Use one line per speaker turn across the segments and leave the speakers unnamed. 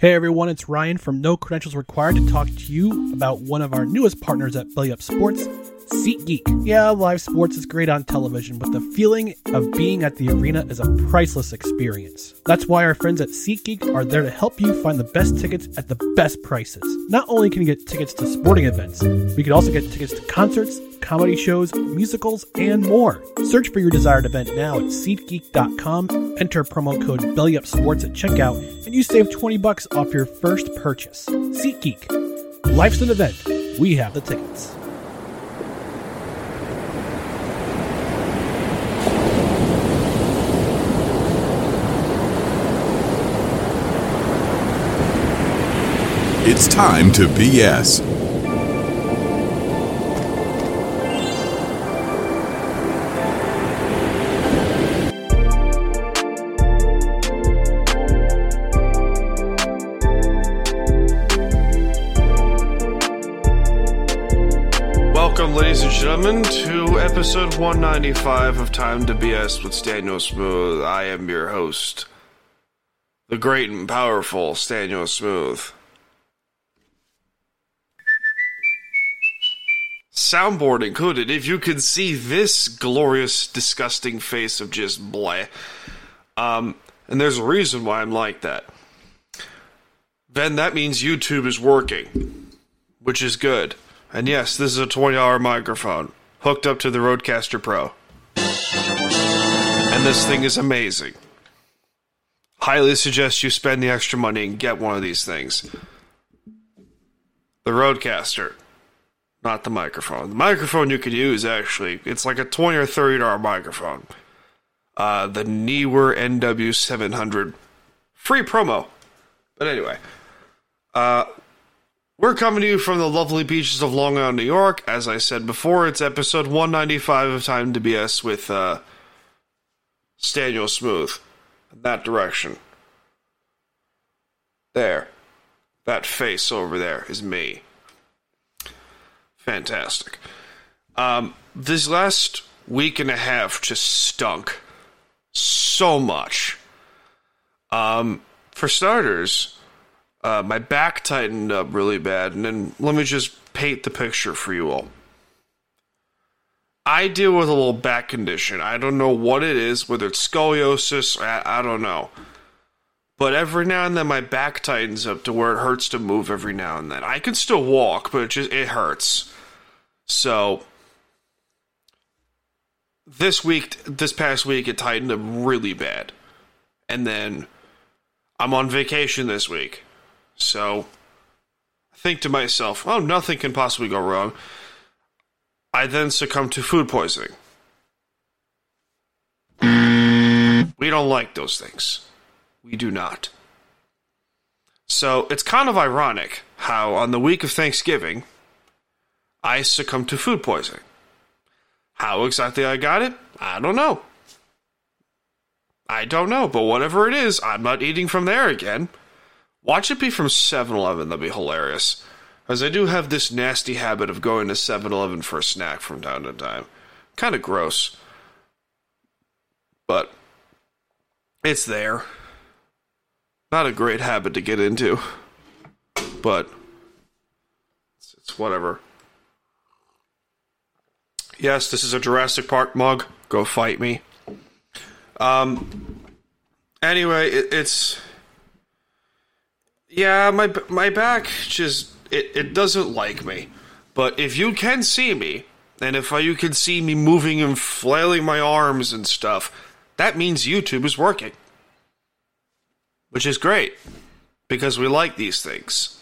Hey everyone, it's Ryan from No Credentials Required to talk to you about one of our newest partners at Belly Up Sports, SeatGeek. Yeah, live sports is great on television, but the feeling of being at the arena is a priceless experience. That's why our friends at SeatGeek are there to help you find the best tickets at the best prices. Not only can you get tickets to sporting events, we can also get tickets to concerts, comedy shows, musicals, and more. Search for your desired event now at SeatGeek.com, enter promo code BellyUpSports at checkout, and you save 20 bucks off your first purchase. SeatGeek. Life's an event. We have the tickets.
It's time to BS.
Gentlemen, to episode 195 of Time to BS with Staniel Smooth. I am your host, the great and powerful Staniel Smooth. Soundboard included, if you can see this glorious, disgusting face of just bleh. Um, and there's a reason why I'm like that. Then that means YouTube is working, which is good. And yes, this is a $20 microphone hooked up to the Rodecaster Pro. And this thing is amazing. Highly suggest you spend the extra money and get one of these things. The Rodecaster, not the microphone. The microphone you could use, actually, it's like a 20 or $30 microphone. Uh, the Neewer NW700. Free promo. But anyway, uh, we're coming to you from the lovely beaches of Long Island, New York. As I said before, it's episode 195 of Time to BS with uh, Staniel Smooth. That direction. There. That face over there is me. Fantastic. Um, this last week and a half just stunk so much. Um, for starters, uh, my back tightened up really bad, and then let me just paint the picture for you all. I deal with a little back condition. I don't know what it is, whether it's scoliosis, I, I don't know. But every now and then my back tightens up to where it hurts to move every now and then. I can still walk, but it just it hurts. So this week this past week it tightened up really bad. And then I'm on vacation this week. So I think to myself, oh, nothing can possibly go wrong. I then succumb to food poisoning. We don't like those things. We do not. So it's kind of ironic how on the week of Thanksgiving, I succumbed to food poisoning. How exactly I got it, I don't know. I don't know, but whatever it is, I'm not eating from there again. Watch it be from 7 Eleven, that'd be hilarious. As I do have this nasty habit of going to 7 Eleven for a snack from time to time. Kind of gross. But it's there. Not a great habit to get into. But it's, it's whatever. Yes, this is a Jurassic Park mug. Go fight me. Um. Anyway, it, it's yeah, my my back just it, it doesn't like me. But if you can see me, and if you can see me moving and flailing my arms and stuff, that means YouTube is working. Which is great because we like these things.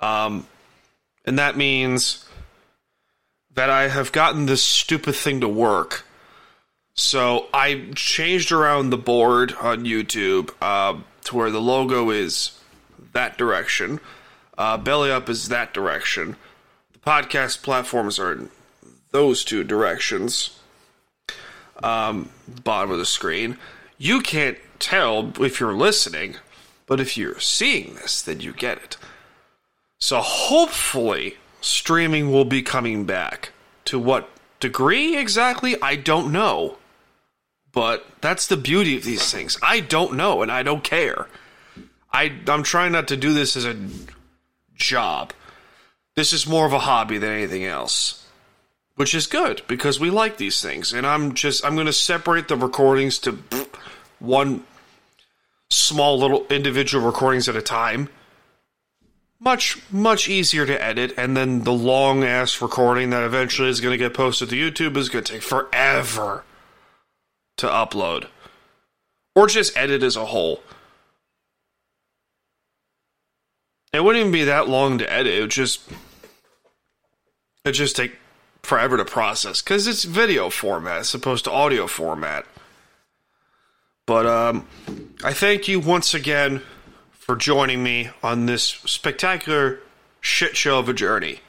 Um, and that means that I have gotten this stupid thing to work. So I changed around the board on YouTube uh, to where the logo is that direction. Uh, Belly Up is that direction. The podcast platforms are in those two directions. Um, bottom of the screen. You can't tell if you're listening, but if you're seeing this, then you get it. So hopefully, streaming will be coming back. To what degree exactly, I don't know. But that's the beauty of these things. I don't know, and I don't care. I, I'm trying not to do this as a job. This is more of a hobby than anything else. Which is good because we like these things. And I'm just I'm going to separate the recordings to one small little individual recordings at a time. Much much easier to edit and then the long ass recording that eventually is going to get posted to YouTube is going to take forever to upload or just edit as a whole. It wouldn't even be that long to edit. It would just it just take forever to process because it's video format as opposed to audio format. But um, I thank you once again for joining me on this spectacular shit show of a journey.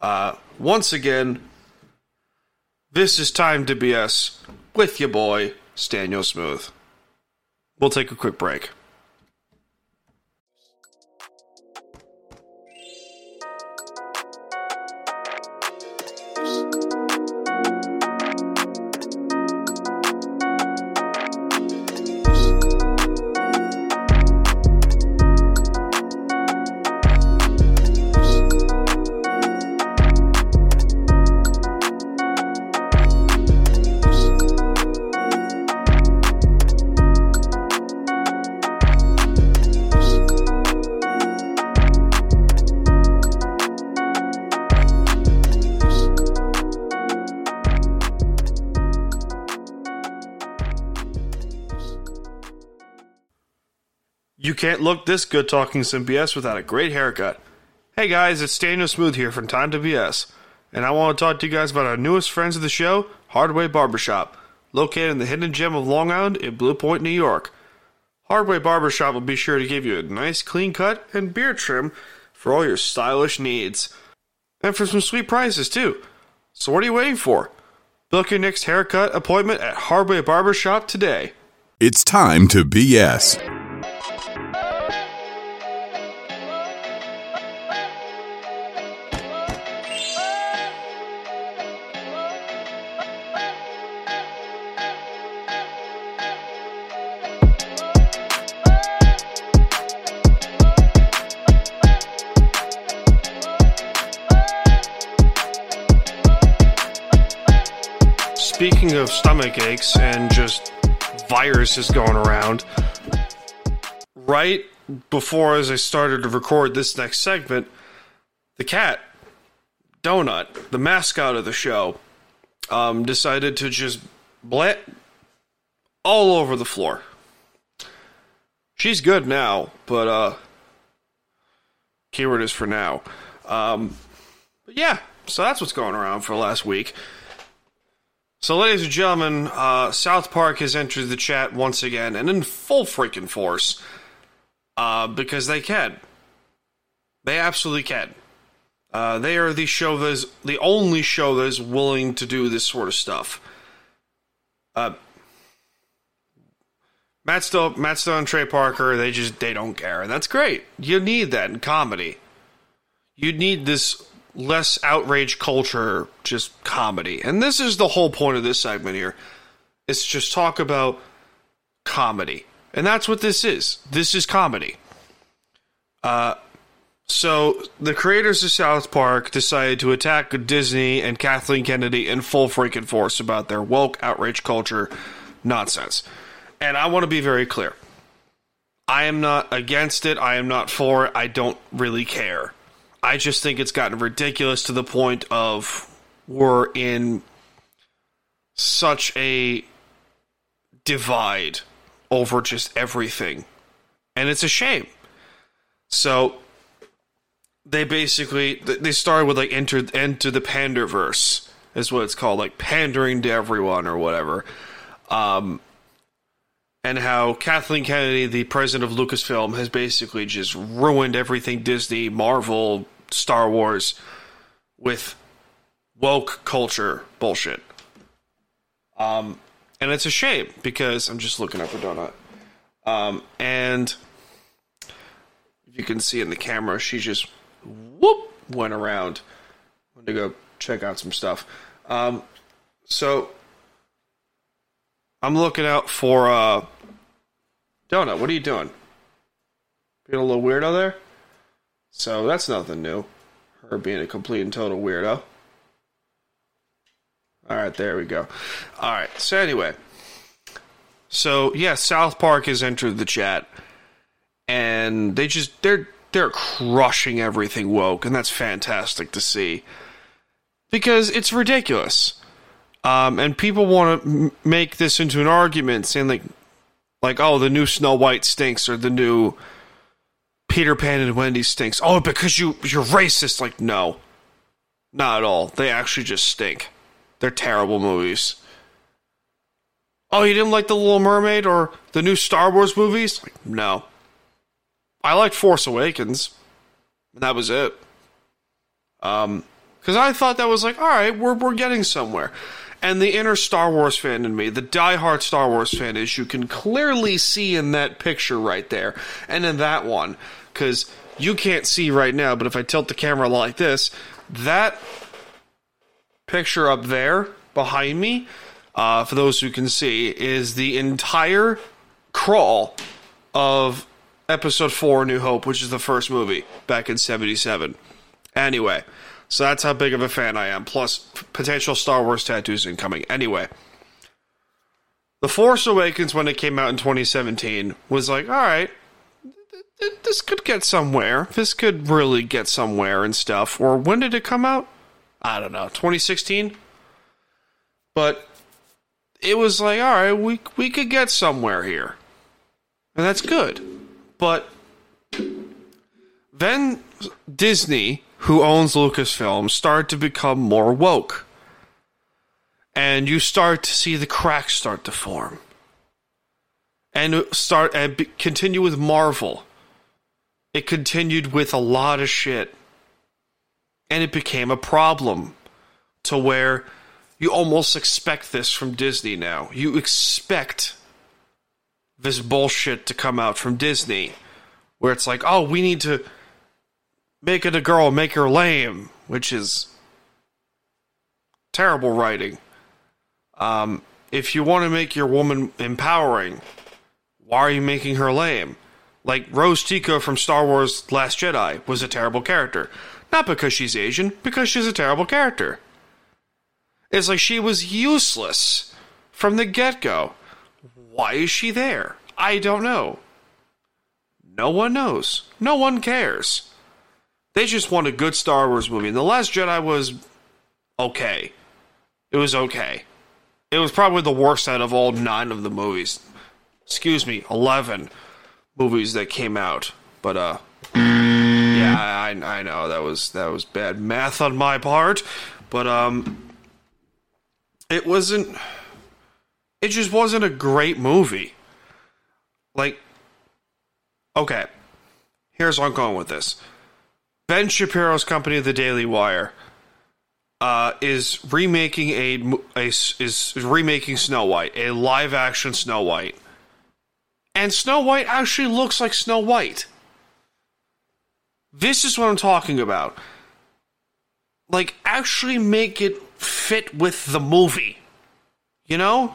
Uh, once again, this is time to BS with your boy, Staniel Smooth. We'll take a quick break. You can't look this good talking some BS without a great haircut. Hey guys, it's Staniel Smooth here from Time to BS, and I want to talk to you guys about our newest friends of the show, Hardway Barbershop, located in the hidden gem of Long Island in Blue Point, New York. Hardway Barbershop will be sure to give you a nice clean cut and beard trim for all your stylish needs. And for some sweet prices too. So what are you waiting for? Book your next haircut appointment at Hardway Barbershop today.
It's time to BS.
Speaking of stomach aches and just viruses going around, right before as I started to record this next segment, the cat, Donut, the mascot of the show, um, decided to just blat all over the floor. She's good now, but uh, keyword is for now. Um, but yeah, so that's what's going around for last week. So, ladies and gentlemen, uh, South Park has entered the chat once again and in full freaking force uh, because they can. They absolutely can. Uh, they are the show that is the only show that is willing to do this sort of stuff. Uh, Matt Stone, Matt Stone, Trey Parker, they just they don't care, and that's great. You need that in comedy. You need this less outrage culture, just comedy. And this is the whole point of this segment here. It's just talk about comedy. And that's what this is. This is comedy. Uh so the creators of South Park decided to attack Disney and Kathleen Kennedy in full freaking force about their woke outrage culture nonsense. And I want to be very clear. I am not against it. I am not for it. I don't really care. I just think it's gotten ridiculous to the point of we're in such a divide over just everything. And it's a shame. So they basically they started with like enter into the panderverse is what it's called, like pandering to everyone or whatever. Um and how Kathleen Kennedy, the president of Lucasfilm, has basically just ruined everything Disney, Marvel, Star Wars with woke culture bullshit. Um, and it's a shame because I'm just looking up a donut. Um, and if you can see in the camera, she just whoop went around. To go check out some stuff. Um, so I'm looking out for uh, Donut. What are you doing? Being a little weirdo there. So that's nothing new. Her being a complete and total weirdo. All right, there we go. All right. So anyway, so yeah, South Park has entered the chat, and they just they're they're crushing everything woke, and that's fantastic to see because it's ridiculous. Um, and people want to m- make this into an argument, saying like, like, oh, the new Snow White stinks, or the new Peter Pan and Wendy stinks. Oh, because you you're racist. Like, no, not at all. They actually just stink. They're terrible movies. Oh, you didn't like the Little Mermaid or the new Star Wars movies? Like, no. I liked Force Awakens, and that was it. Um, because I thought that was like, all right, we're we're getting somewhere. And the inner Star Wars fan in me, the diehard Star Wars fan, is you can clearly see in that picture right there, and in that one, because you can't see right now, but if I tilt the camera like this, that picture up there behind me, uh, for those who can see, is the entire crawl of Episode 4 New Hope, which is the first movie back in 77. Anyway, so that's how big of a fan I am. Plus, potential Star Wars tattoos incoming. Anyway, The Force Awakens, when it came out in 2017, was like, all right, th- th- this could get somewhere. This could really get somewhere and stuff. Or when did it come out? I don't know, 2016? But it was like, all right, we, we could get somewhere here. And that's good. But then Disney, who owns Lucasfilm, start to become more woke. And you start to see the cracks start to form. And start and be, continue with Marvel. It continued with a lot of shit. And it became a problem to where you almost expect this from Disney now. You expect this bullshit to come out from Disney where it's like, oh, we need to make it a girl, make her lame, which is terrible writing. Um, if you want to make your woman empowering, why are you making her lame? Like Rose Tico from Star Wars Last Jedi was a terrible character. Not because she's Asian, because she's a terrible character. It's like she was useless from the get go. Why is she there? I don't know. No one knows. No one cares. They just want a good Star Wars movie. And The Last Jedi was okay. It was okay. It was probably the worst out of all nine of the movies. Excuse me, 11 movies that came out. But, uh, yeah, I, I know that was that was bad math on my part, but um, it wasn't. It just wasn't a great movie. Like, okay, here's where I'm going with this. Ben Shapiro's company, The Daily Wire, uh, is remaking a, a is remaking Snow White, a live action Snow White, and Snow White actually looks like Snow White. This is what I'm talking about. Like, actually make it fit with the movie. You know?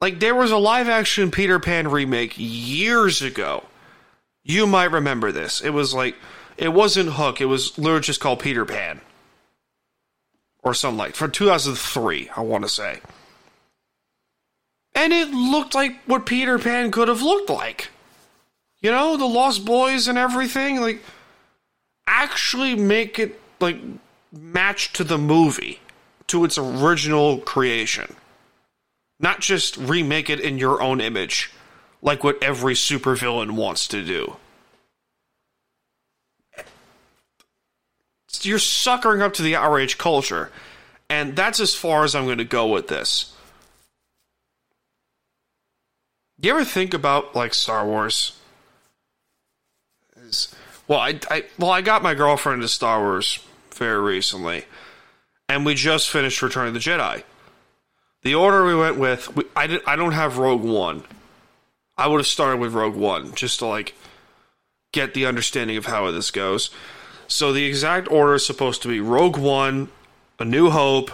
Like, there was a live action Peter Pan remake years ago. You might remember this. It was like, it wasn't Hook, it was literally just called Peter Pan. Or something like From 2003, I want to say. And it looked like what Peter Pan could have looked like. You know, the Lost Boys and everything. Like, actually make it, like, match to the movie, to its original creation. Not just remake it in your own image, like what every supervillain wants to do. You're suckering up to the outrage culture, and that's as far as I'm going to go with this. You ever think about like Star Wars? Well, I, I well I got my girlfriend into Star Wars very recently, and we just finished Return of the Jedi. The order we went with, we, I did, I don't have Rogue One. I would have started with Rogue One just to like get the understanding of how this goes. So the exact order is supposed to be Rogue One, A New Hope,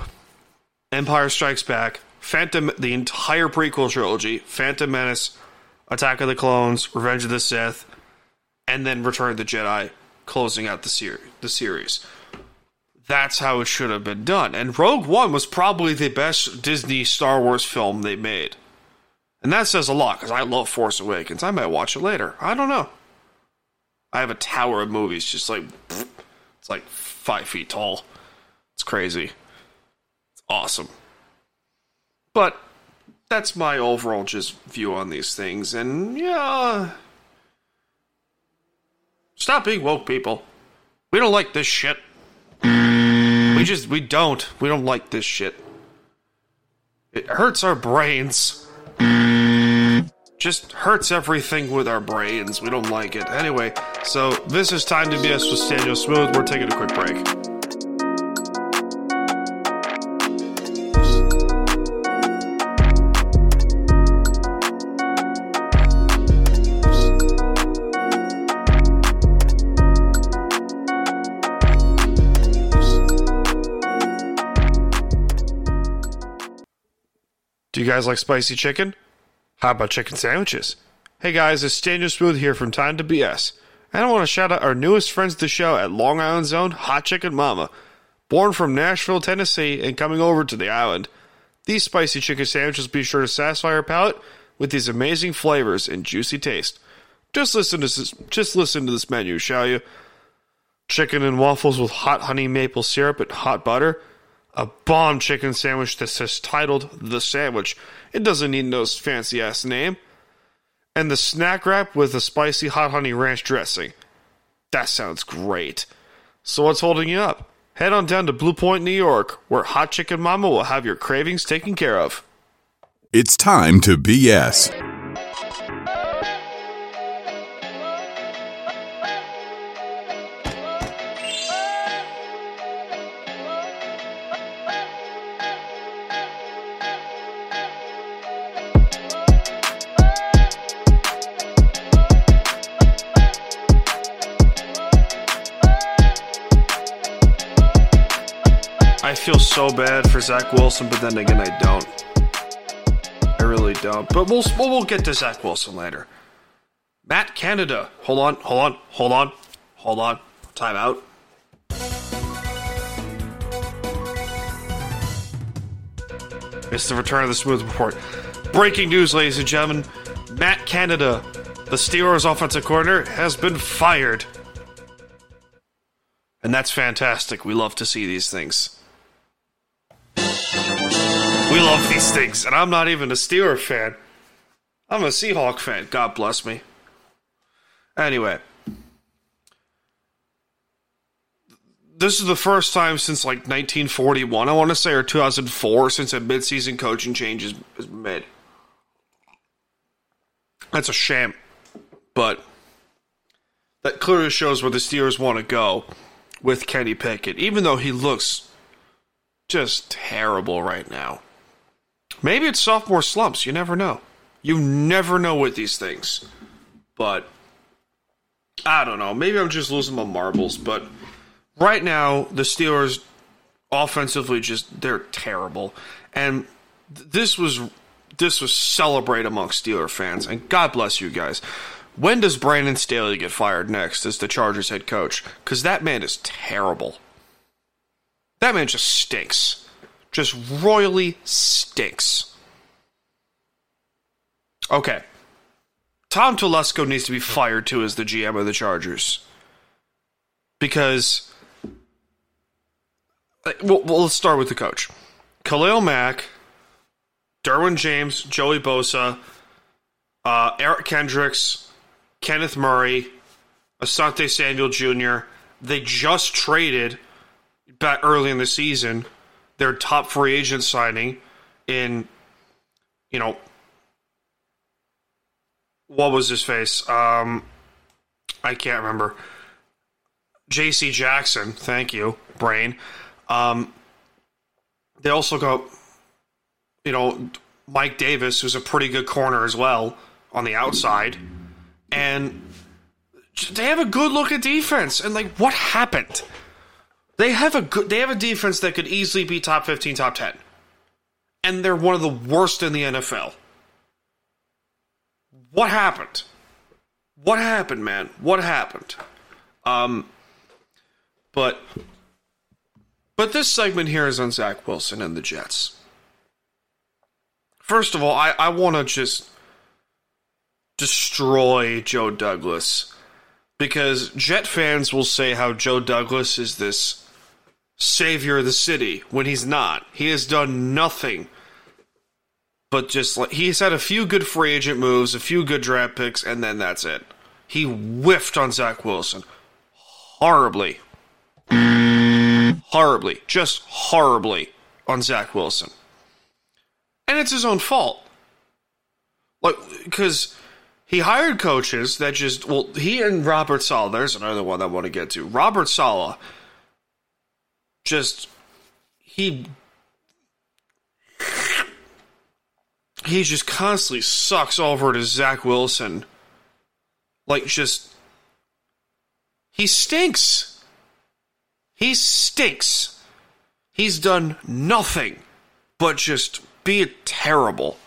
Empire Strikes Back, Phantom, the entire prequel trilogy, Phantom Menace, Attack of the Clones, Revenge of the Sith, and then Return of the Jedi, closing out the ser- the series. That's how it should have been done. And Rogue One was probably the best Disney Star Wars film they made. And that says a lot because I love Force Awakens. I might watch it later. I don't know. I have a tower of movies, just like it's like five feet tall. It's crazy. It's awesome. But that's my overall just view on these things. And yeah, stop being woke, people. We don't like this shit. We just we don't. We don't like this shit. It hurts our brains just hurts everything with our brains. We don't like it. Anyway, so this is Time to BS with Staniel Smooth. We're taking a quick break. Do you guys like spicy chicken? How about chicken sandwiches? Hey guys, it's Staniel Smooth here from Time to BS. And I want to shout out our newest friends to the show at Long Island Zone Hot Chicken Mama. Born from Nashville, Tennessee, and coming over to the island. These spicy chicken sandwiches be sure to satisfy your palate with these amazing flavors and juicy taste. Just listen to this, just listen to this menu, shall you? Chicken and waffles with hot honey maple syrup and hot butter. A bomb chicken sandwich that says titled The Sandwich. It doesn't need no fancy ass name. And the snack wrap with a spicy hot honey ranch dressing. That sounds great. So what's holding you up? Head on down to Blue Point, New York, where Hot Chicken Mama will have your cravings taken care of.
It's time to BS.
So bad for Zach Wilson, but then again, I don't. I really don't. But we'll we'll, get to Zach Wilson later. Matt Canada. Hold on, hold on, hold on, hold on. Time out. It's the return of the Smooth Report. Breaking news, ladies and gentlemen. Matt Canada, the Steelers offensive coordinator, has been fired. And that's fantastic. We love to see these things. We love these things. And I'm not even a Steeler fan. I'm a Seahawk fan. God bless me. Anyway. This is the first time since like 1941, I want to say, or 2004, since a midseason coaching change is, is made. That's a shame. But that clearly shows where the Steelers want to go with Kenny Pickett, even though he looks just terrible right now. Maybe it's sophomore slumps. You never know. You never know with these things. But I don't know. Maybe I'm just losing my marbles. But right now, the Steelers offensively just they're terrible. And this was this was celebrate amongst Steeler fans. And God bless you guys. When does Brandon Staley get fired next as the Chargers head coach? Because that man is terrible. That man just stinks. Just royally stinks. Okay. Tom Telesco needs to be fired too as the GM of the Chargers. Because. Well, well let's start with the coach. Khalil Mack, Derwin James, Joey Bosa, uh, Eric Kendricks, Kenneth Murray, Asante Samuel Jr. They just traded back early in the season their top free agent signing in, you know, what was his face? Um, I can't remember. J.C. Jackson, thank you, brain. Um, they also got, you know, Mike Davis, who's a pretty good corner as well on the outside, and they have a good look at defense. And like, what happened? They have a good. They have a defense that could easily be top fifteen, top ten, and they're one of the worst in the NFL. What happened? What happened, man? What happened? Um, but but this segment here is on Zach Wilson and the Jets. First of all, I, I want to just destroy Joe Douglas because Jet fans will say how Joe Douglas is this savior of the city when he's not. He has done nothing but just like he's had a few good free agent moves, a few good draft picks, and then that's it. He whiffed on Zach Wilson horribly. horribly. Just horribly on Zach Wilson. And it's his own fault. Like, because he hired coaches that just, well, he and Robert Saleh, there's another one I want to get to. Robert Saleh just, he, he just constantly sucks over to Zach Wilson. Like, just, he stinks. He stinks. He's done nothing but just be terrible.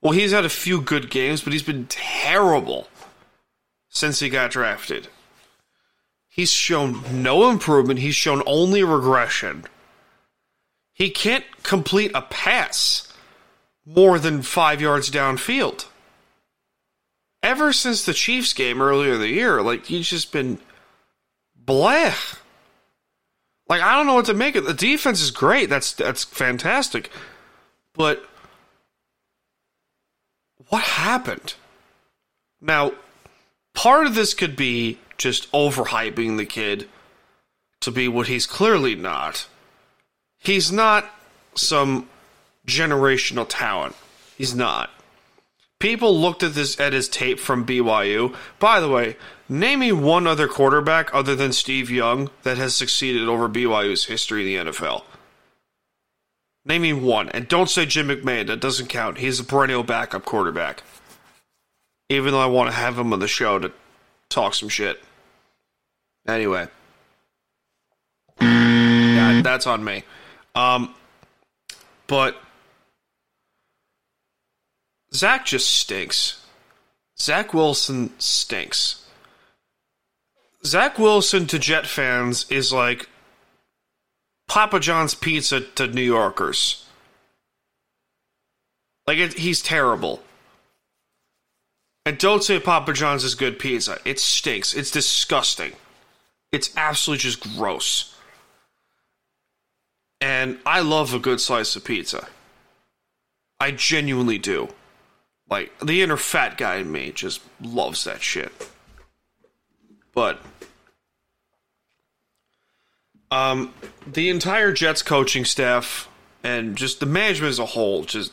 Well, he's had a few good games, but he's been terrible since he got drafted. He's shown no improvement, he's shown only regression. He can't complete a pass more than five yards downfield. Ever since the Chiefs game earlier in the year, like he's just been bleh. Like I don't know what to make of. It. The defense is great. That's that's fantastic. But what happened? Now, part of this could be just overhyping the kid to be what he's clearly not. He's not some generational talent. He's not. People looked at this at his tape from BYU. By the way, name me one other quarterback other than Steve Young that has succeeded over BYU's history in the NFL. Name me one, and don't say Jim McMahon. That doesn't count. He's a perennial backup quarterback. Even though I want to have him on the show to talk some shit. Anyway, that's on me. Um, but Zach just stinks. Zach Wilson stinks. Zach Wilson to Jet fans is like Papa John's pizza to New Yorkers. Like it, he's terrible. And don't say Papa John's is good pizza. It stinks. It's disgusting. It's absolutely just gross. And I love a good slice of pizza. I genuinely do. Like the inner fat guy in me just loves that shit. But um, the entire Jets coaching staff and just the management as a whole, just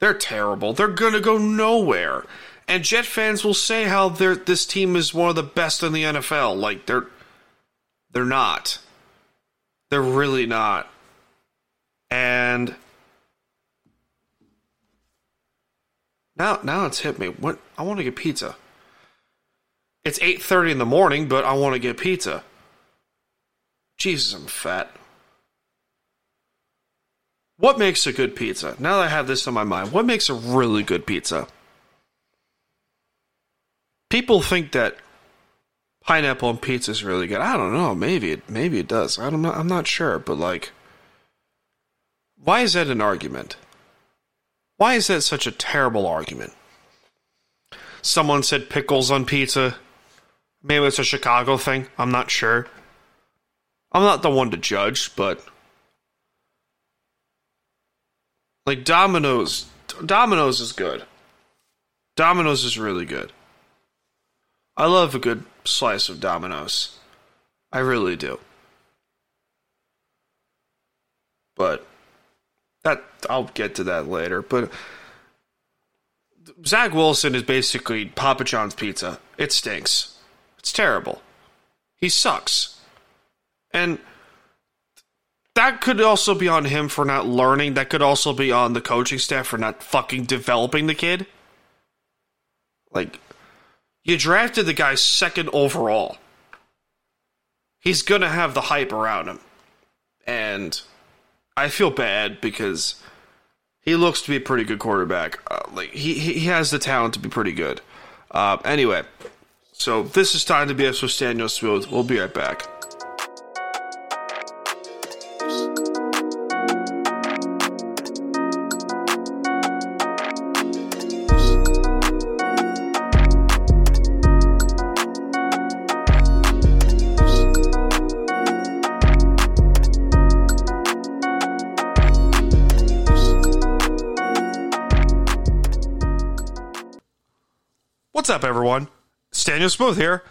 they're terrible. They're gonna go nowhere. And Jet fans will say how this team is one of the best in the NFL. Like they're they're not. They're really not. And now now it's hit me. What I want to get pizza. It's 8:30 in the morning, but I want to get pizza. Jesus, I'm fat. What makes a good pizza? Now that I have this on my mind, what makes a really good pizza? People think that pineapple on pizza is really good. I don't know. Maybe it maybe it does. I don't know. I'm not sure, but like why is that an argument? Why is that such a terrible argument? Someone said pickles on pizza. Maybe it's a Chicago thing. I'm not sure. I'm not the one to judge, but like Domino's, Domino's is good. Domino's is really good. I love a good slice of Domino's. I really do. But that I'll get to that later, but Zach Wilson is basically Papa John's pizza. It stinks. It's terrible. He sucks. And that could also be on him for not learning. That could also be on the coaching staff for not fucking developing the kid. Like, you drafted the guy second overall. He's going to have the hype around him. And I feel bad because he looks to be a pretty good quarterback. Uh, like he he has the talent to be pretty good. Uh, anyway, so this is time to be with Staniel Smooth. We'll be right back. Up, everyone? It's Staniel Smooth here.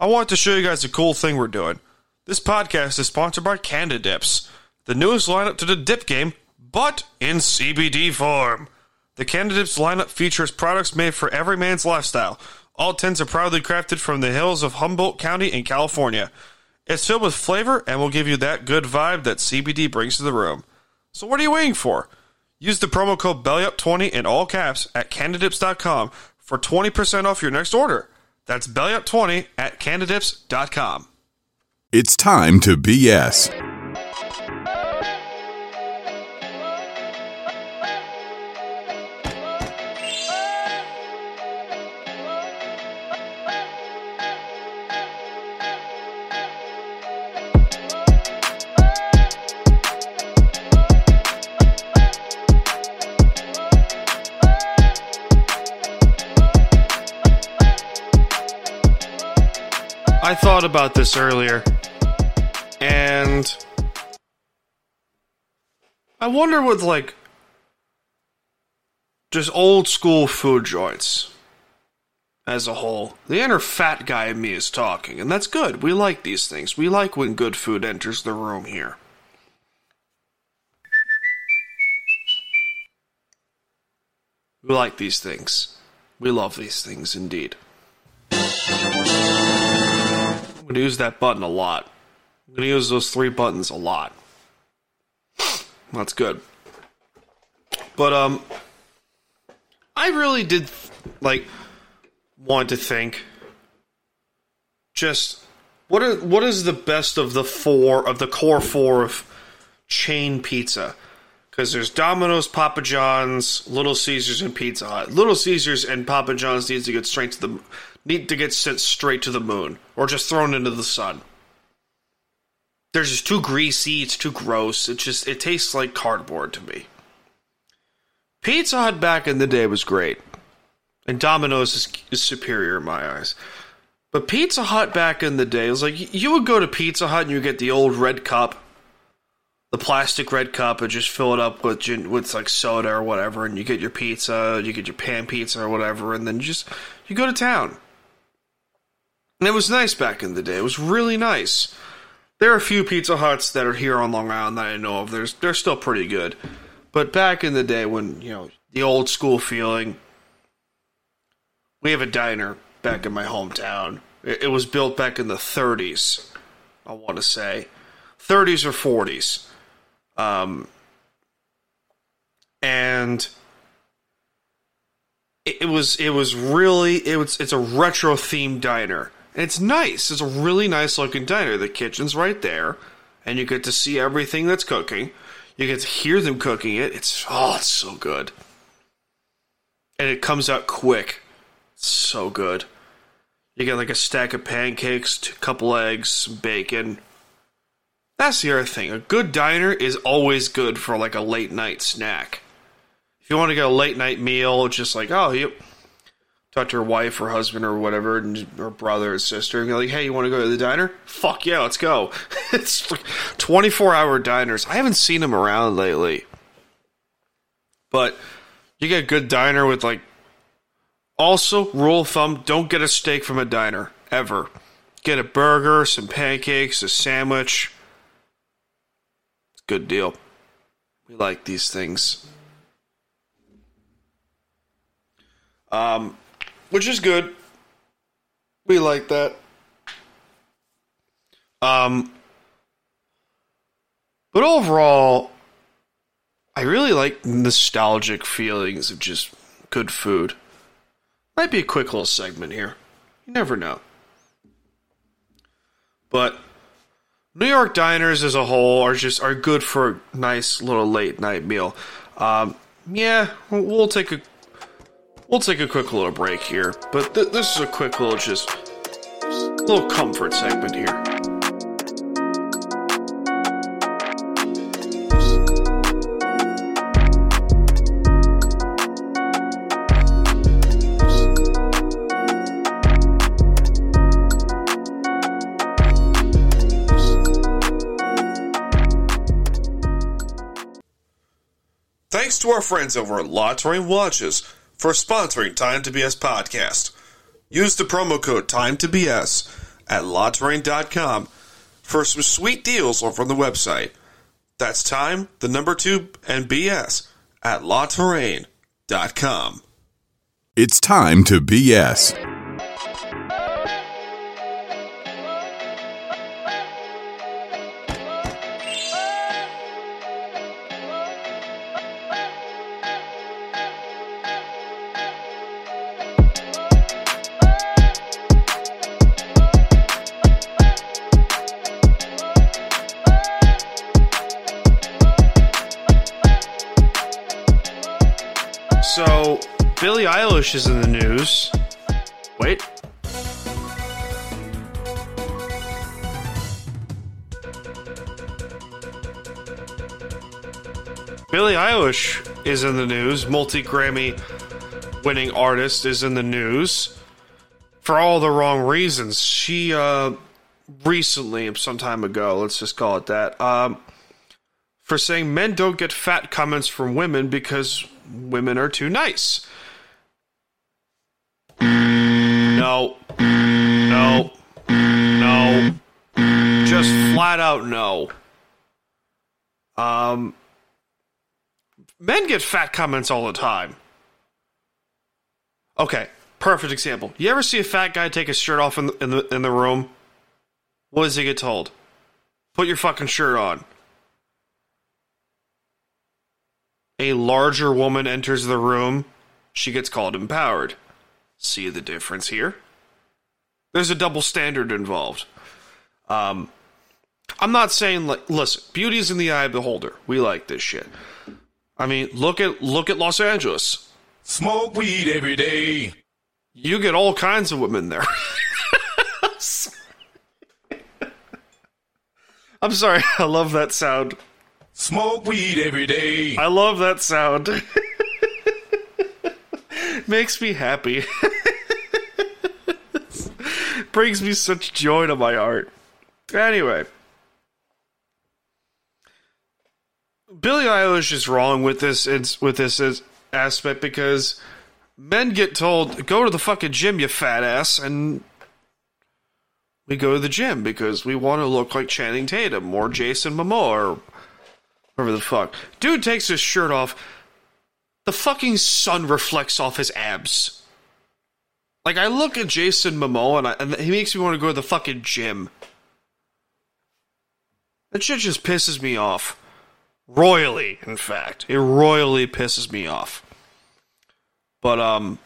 I want to show you guys a cool thing we're doing. This podcast is sponsored by Canada Dips, the newest lineup to the dip game, but in CBD form. The Canada Dips lineup features products made for every man's lifestyle. All tins are proudly crafted from the hills of Humboldt County in California. It's filled with flavor and will give you that good vibe that CBD brings to the room. So what are you waiting for? Use the promo code BELLYUP20 in all caps at CanadaDips.com for 20% off your next order. That's BellyUp20 at CanadaDips.com.
It's time to BS.
About this earlier, and I wonder with like just old school food joints as a whole. The inner fat guy in me is talking, and that's good. We like these things. We like when good food enters the room here. We like these things. We love these things indeed. I'm going to use that button a lot. I'm going to use those three buttons a lot. That's good. But um I really did like want to think just what are what is the best of the four of the core four of chain pizza? Because there's Domino's, Papa John's, Little Caesars, and Pizza Hut. Little Caesars and Papa John's needs to get straight to the need to get sent straight to the moon or just thrown into the sun. They're just too greasy. It's too gross. It just it tastes like cardboard to me. Pizza Hut back in the day was great, and Domino's is, is superior in my eyes. But Pizza Hut back in the day was like you would go to Pizza Hut and you get the old red cup, the plastic red cup, and just fill it up with with like soda or whatever, and you get your pizza, you get your pan pizza or whatever, and then you just you go to town. And it was nice back in the day. It was really nice. There are a few Pizza Huts that are here on Long Island that I know of. There's they're still pretty good. But back in the day when, you know, the old school feeling, we have a diner back in my hometown. It, was built back in the 30s, I want to say. 30s or 40s. Um, and it, it was it was really it was it's a retro themed diner. It's nice. It's a really nice looking diner. The kitchen's right there, and you get to see everything that's cooking. You get to hear them cooking it. It's oh, it's so good. And it comes out quick. It's so good. You get like a stack of pancakes, a couple eggs, bacon. That's the other thing. A good diner is always good for like a late night snack. If you want to get a late night meal, just like, oh, you talk to her wife or husband or whatever, and her brother or sister, and be like, "Hey, you want to go to the diner? Fuck yeah, let's go!" it's twenty four hour diners. I haven't seen them around lately, but you get a good diner with like. Also, rule of thumb: don't get a steak from a diner ever. Get a burger, some pancakes, a sandwich. Good deal. We like these things. um, which is good. We like that. Um, but overall, I really like nostalgic feelings of just good food. Might be a quick little segment here. You never know. But New York diners as a whole are just are good for a nice little late night meal. Um, yeah, we'll take a we'll take a quick little break here, but th- this is a quick little just little comfort segment here.
Thanks to our friends over at Touraine Watches for sponsoring Time to BS podcast. Use the promo code Time to BS at LaTouraine.com for some sweet deals over on the website. That's time, the number two, and BS at LaTouraine.com.
It's time to BS.
Eilish is in the news. Wait. Billie Eilish is in the news. Multi Grammy winning artist is in the news for all the wrong reasons. She uh, recently, some time ago, let's just call it that, um, for saying men don't get fat comments from women because women are too nice. No. No. No. Just flat out no. Um men get fat comments all the time. Okay, perfect example. You ever see a fat guy take his shirt off in the, in the in the room? What does he get told? Put your fucking shirt on. a larger woman enters the room, she gets called empowered. See the difference here? There's a double standard involved. Um, I'm not saying like, listen, beauty is in the eye of the beholder. We like this shit. I mean, look at look at Los Angeles.
Smoke weed every day.
You get all kinds of women there. I'm sorry. I love that sound.
Smoke weed every day.
I love that sound. Makes me happy. Brings me such joy to my heart. Anyway. Billie Eilish is wrong with this with this aspect because men get told go to the fucking gym you fat ass and we go to the gym because we want to look like Channing Tatum or Jason Momoa or whatever the fuck. Dude takes his shirt off. The fucking sun reflects off his abs. Like I look at Jason Momoa and, I, and he makes me want to go to the fucking gym. That shit just pisses me off. Royally, in fact. It royally pisses me off. But um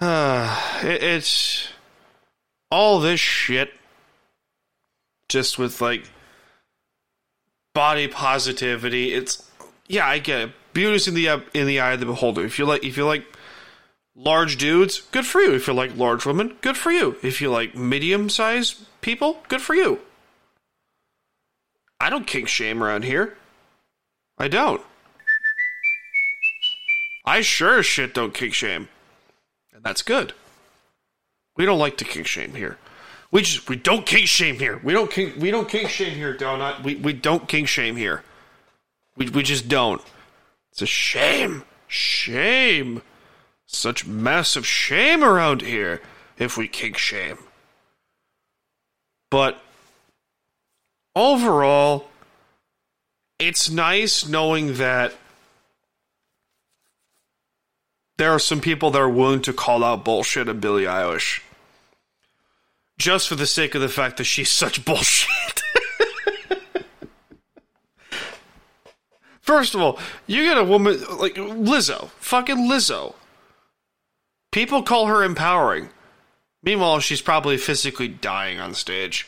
uh, it, it's all this shit just with like body positivity. It's yeah, I get it. Beauty's in the uh, in the eye of the beholder. If you like, if you like large dudes, good for you. If you like large women, good for you. If you like medium sized people, good for you. I don't kink shame around here. I don't. I sure as shit don't kink shame, and that's good. We don't like to kink shame here. We just we don't kink shame here. We don't kink we don't kink shame here, Donut. We we don't kink shame here. We we just don't. It's a shame. Shame. Such massive shame around here if we kink shame. But overall, it's nice knowing that there are some people that are willing to call out bullshit at Billie Eilish. Just for the sake of the fact that she's such bullshit. First of all, you get a woman like Lizzo, fucking Lizzo. People call her empowering. Meanwhile, she's probably physically dying on stage.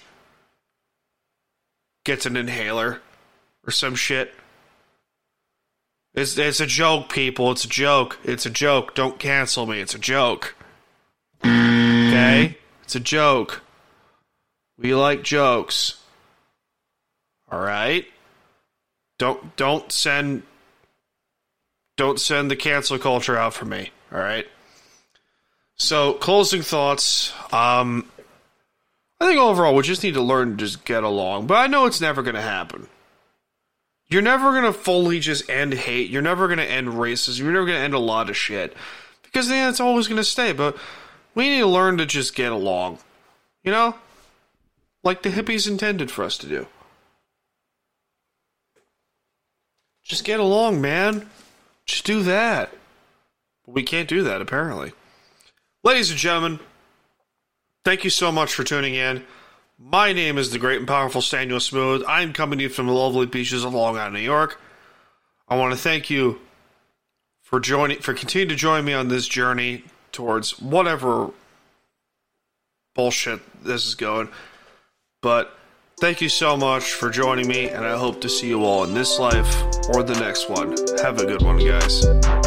Gets an inhaler or some shit. It's it's a joke, people. It's a joke. It's a joke. Don't cancel me. It's a joke. Okay? It's a joke. We like jokes. All right? Don't don't send don't send the cancel culture out for me, all right? So, closing thoughts. Um I think overall we just need to learn to just get along, but I know it's never going to happen. You're never going to fully just end hate. You're never going to end racism. You're never going to end a lot of shit. Because then it's always going to stay. But we need to learn to just get along. You know? Like the hippies intended for us to do. Just get along, man. Just do that. But we can't do that, apparently. Ladies and gentlemen, thank you so much for tuning in. My name is the great and powerful Staniel Smooth. I'm coming to you from the lovely beaches of Long Island, New York. I want to thank you for joining, for continuing to join me on this journey towards whatever bullshit this is going. But thank you so much for joining me, and I hope to see you all in this life or the next one. Have a good one, guys.